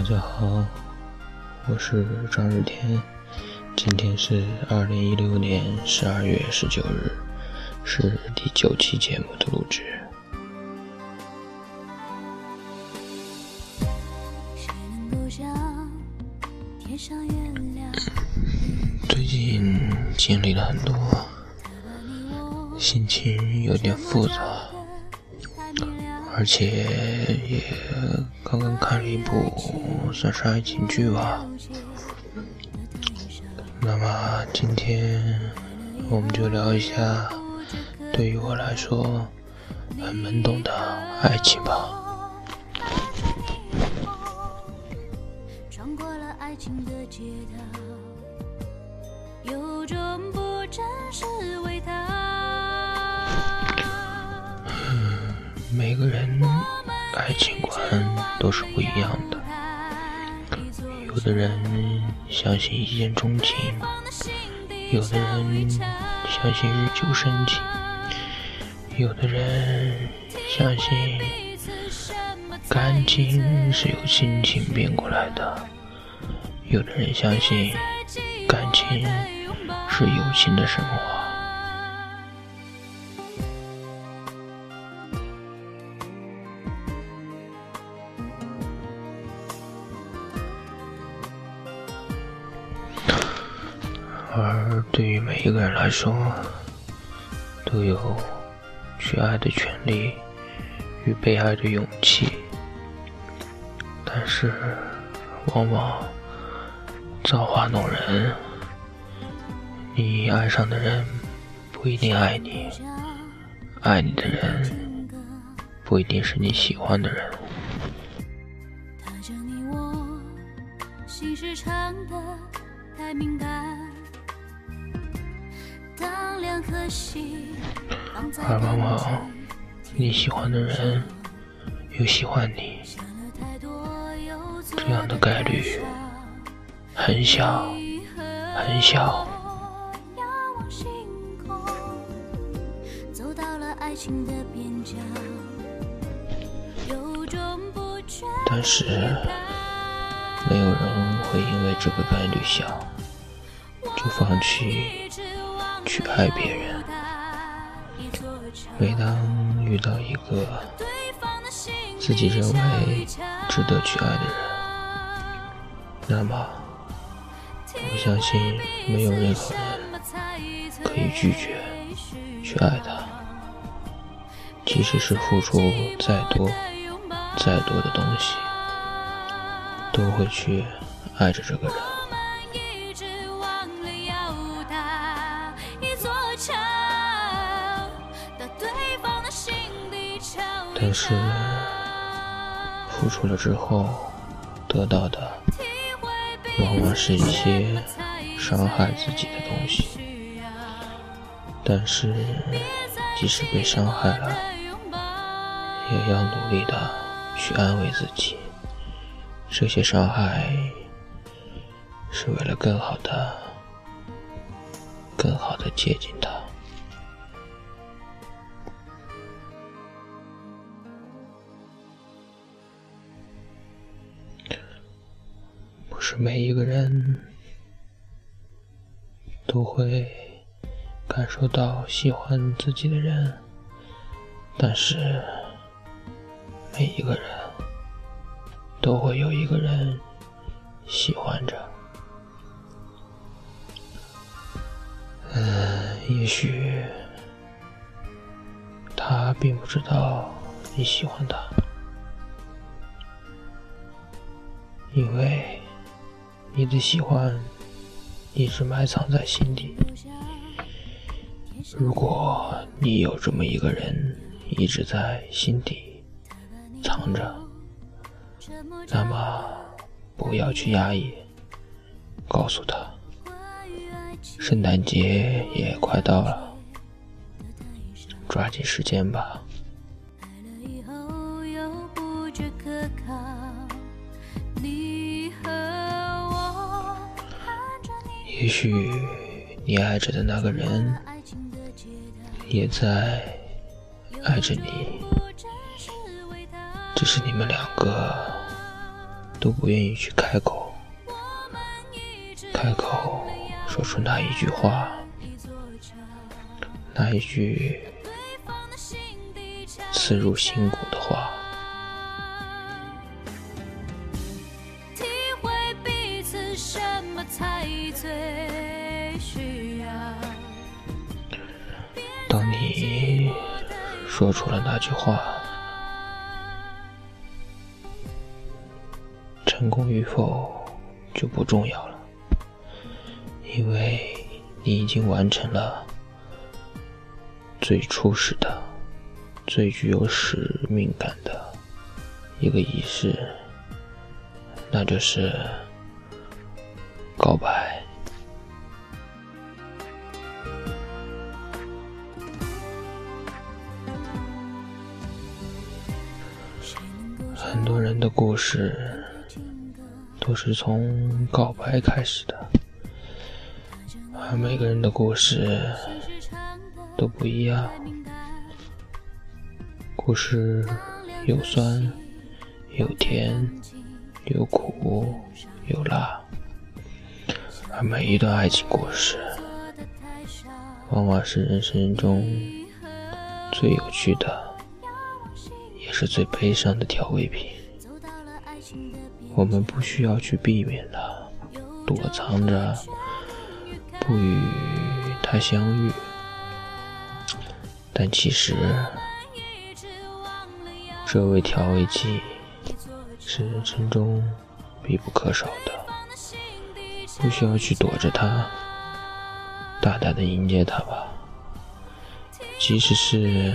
大家好，我是张日天，今天是二零一六年十二月十九日，是第九期节目的录制。最近经历了很多，心情有点复杂。而且也刚刚看了一部算是爱情剧吧。那么今天我们就聊一下对于我来说很懵懂的爱情吧。每个人爱情观都是不一样的，有的人相信一见钟情，有的人相信日久生情，有的人相信感情是由心情变过来的，有的人相信感情是友情的升华。一个人来说，都有去爱的权利与被爱的勇气，但是往往造化弄人，你爱上的人不一定爱你，爱你的人不一定是你喜欢的人。而往往你喜欢的人又喜欢你，这样的概率很小很小。但是没有人会因为这个概率小就放弃去爱别人。每当遇到一个自己认为值得去爱的人，那么我相信没有任何人可以拒绝去爱他，即使是付出再多再多的东西，都会去爱着这个人。但是，付出了之后得到的，往往是一些伤害自己的东西。但是，即使被伤害了，也要努力的去安慰自己，这些伤害是为了更好的、更好的接近每一个人都会感受到喜欢自己的人，但是每一个人都会有一个人喜欢着。嗯，也许他并不知道你喜欢他，因为。你的喜欢一直埋藏在心底。如果你有这么一个人一直在心底藏着，那么不要去压抑，告诉他，圣诞节也快到了，抓紧时间吧。也许你爱着的那个人也在爱着你，只是你们两个都不愿意去开口，开口说出那一句话，那一句刺入心骨的话。当你说出了那句话，成功与否就不重要了，因为你已经完成了最初始的、最具有使命感的一个仪式，那就是告白。故事都是从告白开始的，而每个人的故事都不一样。故事有酸，有甜，有苦，有辣，而每一段爱情故事，往往是人生中最有趣的。也是最悲伤的调味品，我们不需要去避免它，躲藏着，不与它相遇。但其实，这味调味剂是人生中必不可少的，不需要去躲着它，大胆的迎接它吧，即使是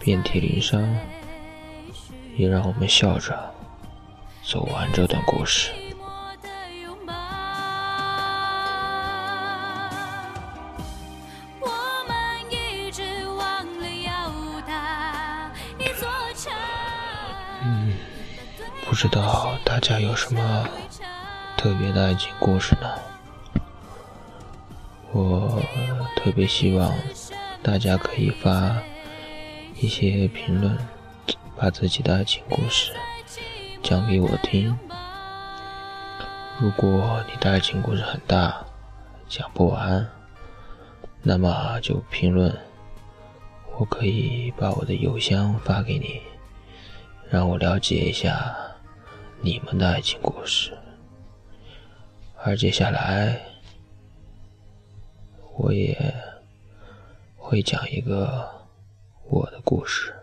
遍体鳞伤。也让我们笑着走完这段故事。嗯，不知道大家有什么特别的爱情故事呢？我特别希望大家可以发一些评论。把自己的爱情故事讲给我听。如果你的爱情故事很大，讲不完，那么就评论，我可以把我的邮箱发给你，让我了解一下你们的爱情故事。而接下来，我也会讲一个我的故事。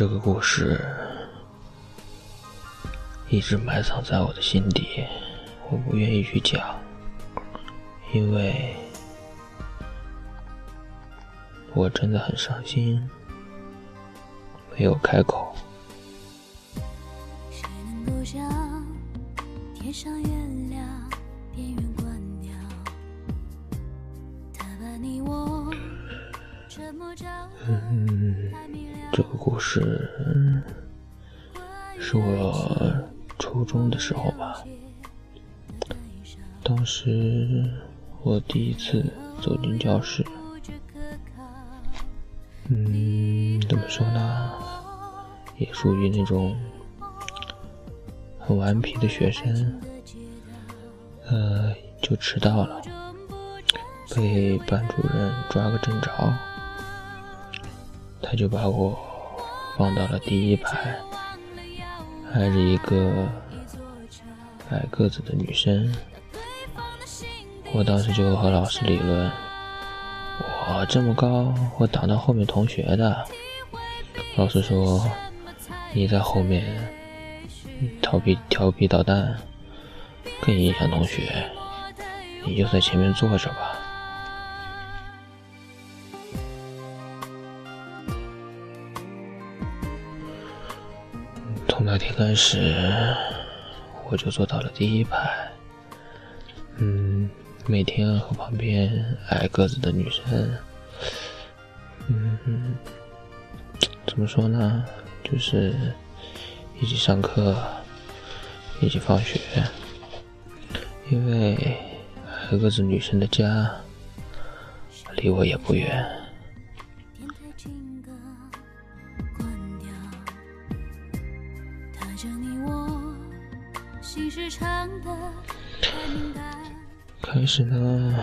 这个故事一直埋藏在我的心底，我不愿意去讲，因为我真的很伤心，没有开口。天上月嗯，这个故事是我初中的时候吧。当时我第一次走进教室，嗯，怎么说呢，也属于那种很顽皮的学生，呃，就迟到了，被班主任抓个正着。他就把我放到了第一排，挨着一个矮个子的女生。我当时就和老师理论：我这么高，我挡到后面同学的。老师说：“你在后面调皮调皮捣蛋，更影响同学，你就在前面坐着吧。”从那天开始，我就坐到了第一排。嗯，每天和旁边矮个子的女生，嗯，怎么说呢？就是一起上课，一起放学。因为矮矮个子女生的家离我也不远。开始呢，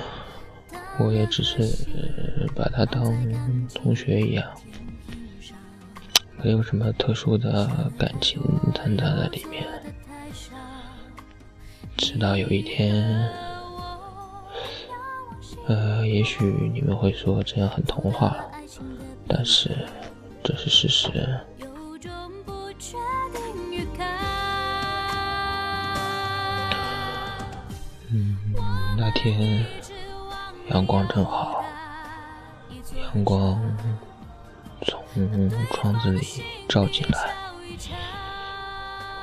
我也只是把他当同学一样，没有什么特殊的感情掺杂在里面。直到有一天，呃，也许你们会说这样很童话，但是这是事实。那天阳光正好，阳光从窗子里照进来，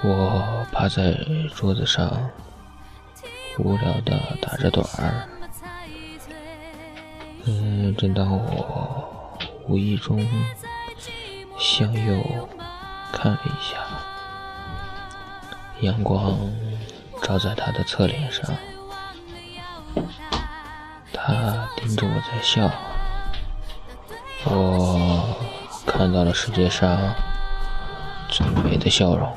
我趴在桌子上，无聊的打着盹儿。嗯，正当我无意中向右看了一下，阳光照在他的侧脸上。他盯着我在笑，我看到了世界上最美的笑容。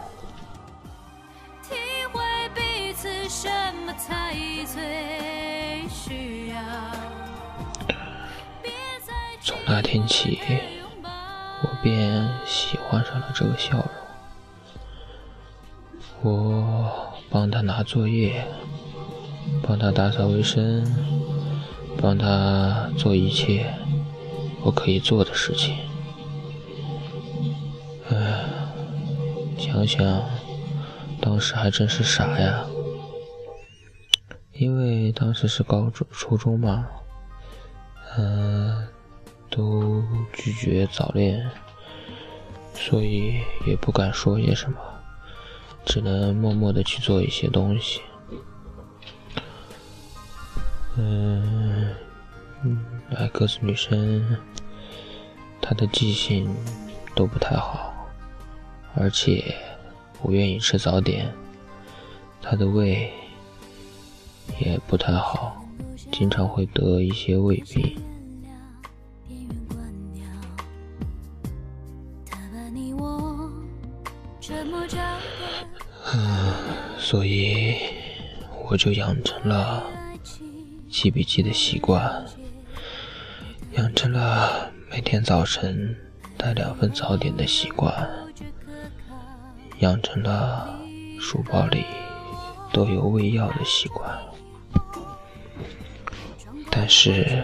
从那天起，我便喜欢上了这个笑容。我帮他拿作业。帮他打扫卫生，帮他做一切我可以做的事情。唉，想想当时还真是傻呀，因为当时是高中、初中嘛，嗯，都拒绝早恋，所以也不敢说些什么，只能默默的去做一些东西。嗯，矮个子女生，她的记性都不太好，而且不愿意吃早点，她的胃也不太好，经常会得一些胃病。所以我就养成了。记笔记的习惯，成了每天早晨带两份早点的习惯，养成了书包里都有胃药的习惯。但是，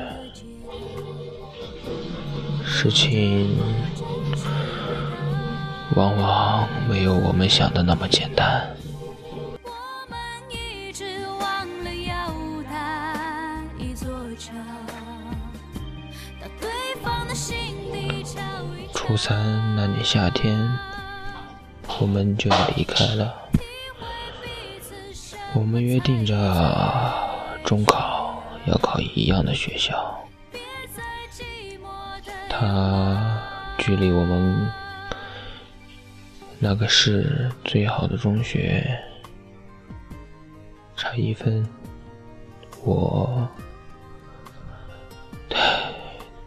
事情往往没有我们想的那么简单。初三那年夏天，我们就要离开了。我们约定着中考要考一样的学校。他距离我们那个市最好的中学差一分。我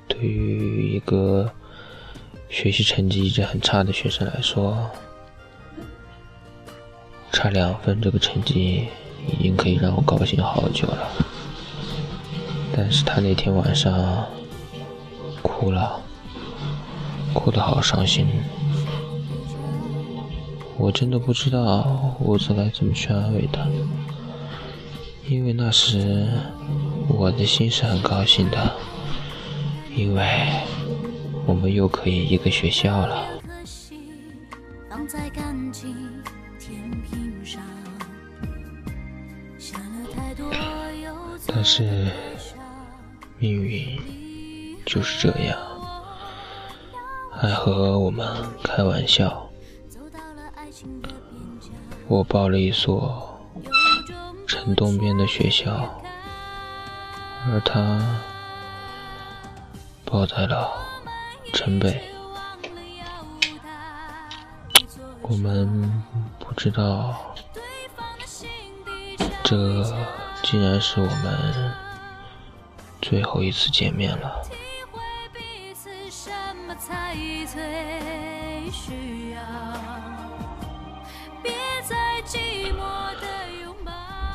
对于一个。学习成绩一直很差的学生来说，差两分这个成绩已经可以让我高兴好久了。但是他那天晚上哭了，哭得好伤心。我真的不知道我该怎么去安慰他，因为那时我的心是很高兴的，因为。我们又可以一个学校了，但是命运就是这样，还和我们开玩笑。我报了一所城东边的学校，而他报在了。城北，我们不知道这竟然是我们最后一次见面了。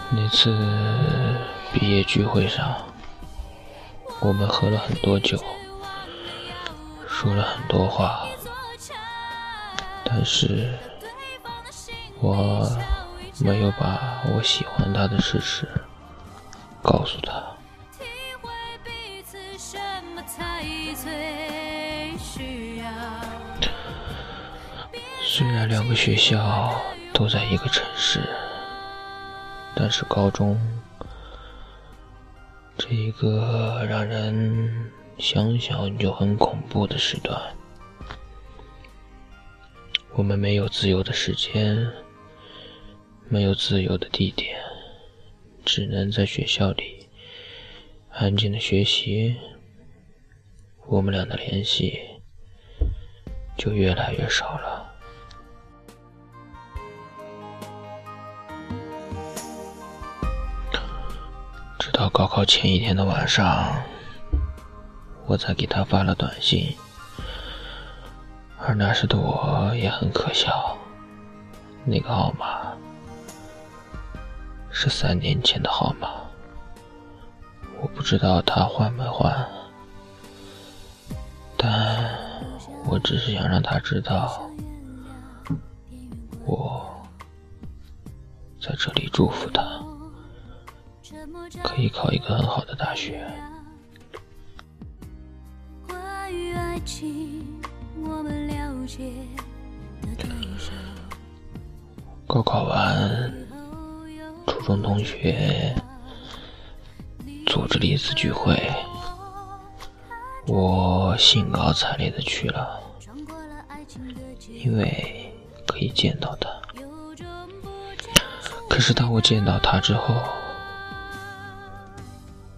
那次毕业聚会上，我们喝了很多酒，说了很多话，但是我没有把我喜欢他的事实告诉他。虽然两个学校都在一个城市。但是高中这一个让人想想就很恐怖的时段，我们没有自由的时间，没有自由的地点，只能在学校里安静的学习。我们俩的联系就越来越少了。直到高考前一天的晚上，我才给他发了短信，而那时的我也很可笑，那个号码是三年前的号码，我不知道他换没换，但我只是想让他知道，我在这里祝福他。可以考一个很好的大学。爱情，我们了解高考完，初中同学组织了一次聚会，我兴高采烈的去了，因为可以见到他。可是当我见到他之后，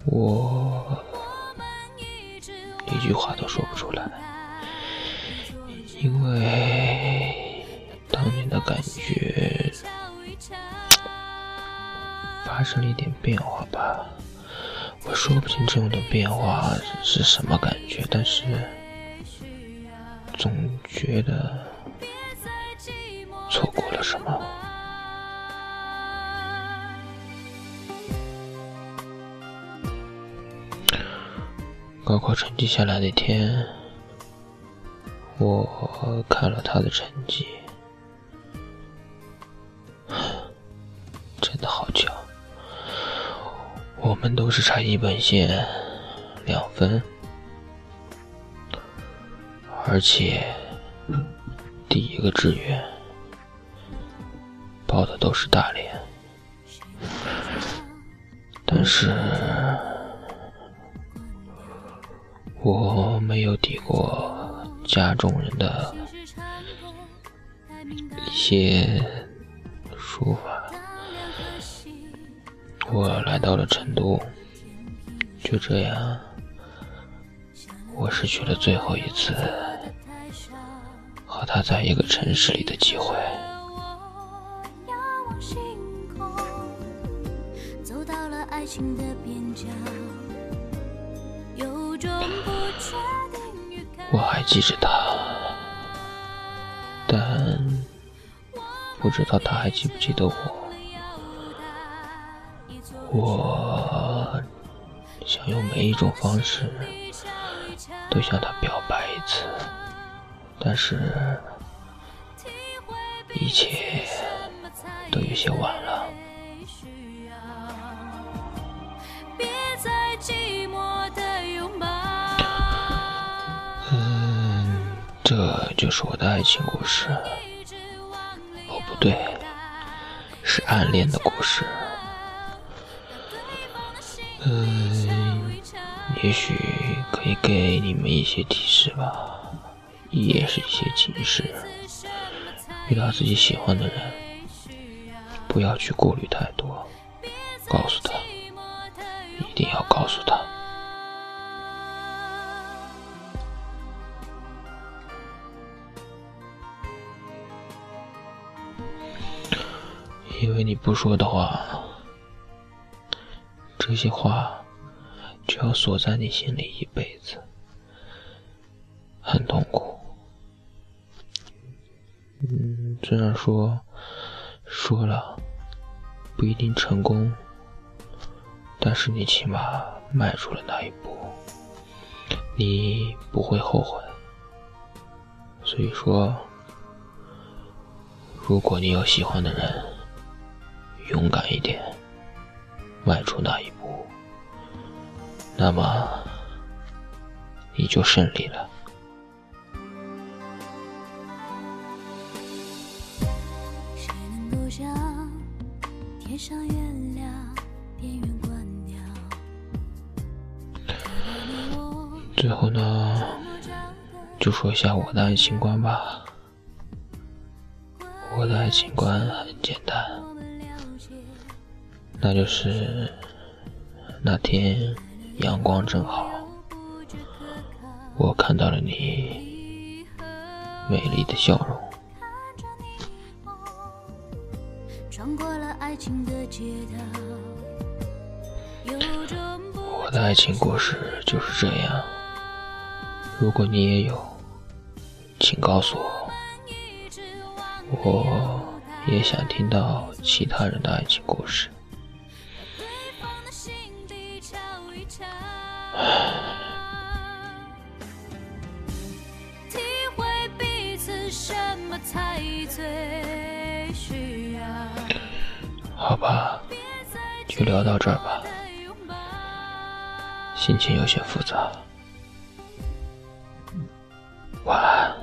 我一句话都说不出来，因为当年的感觉发生了一点变化吧。我说不清这种的变化是什么感觉，但是总觉得错过了什么。高考成绩下来那天，我看了他的成绩，真的好巧，我们都是差一本线两分，而且第一个志愿报的都是大连，但是。我没有抵过家中人的一些说法，我来到了成都，就这样，我失去了最后一次和他在一个城市里的机会。我还记着他，但不知道他还记不记得我。我想用每一种方式都向他表白一次，但是，一切都有些晚是我的爱情故事。哦，不对，是暗恋的故事。嗯，也许可以给你们一些提示吧，也是一些警示。遇到自己喜欢的人，不要去顾虑太多，告诉他，一定要告诉他。你不说的话，这些话就要锁在你心里一辈子，很痛苦。嗯，虽然说说了不一定成功，但是你起码迈出了那一步，你不会后悔。所以说，如果你有喜欢的人，勇敢一点，迈出那一步，那么你就胜利了。最后呢，就说一下我的爱情观吧。我的爱情观很简单，那就是那天阳光正好，我看到了你美丽的笑容。我的爱情故事就是这样。如果你也有，请告诉我，我也想听到其他人的爱情故事。什么才最需要好吧，就聊到这儿吧，心情有些复杂。晚安。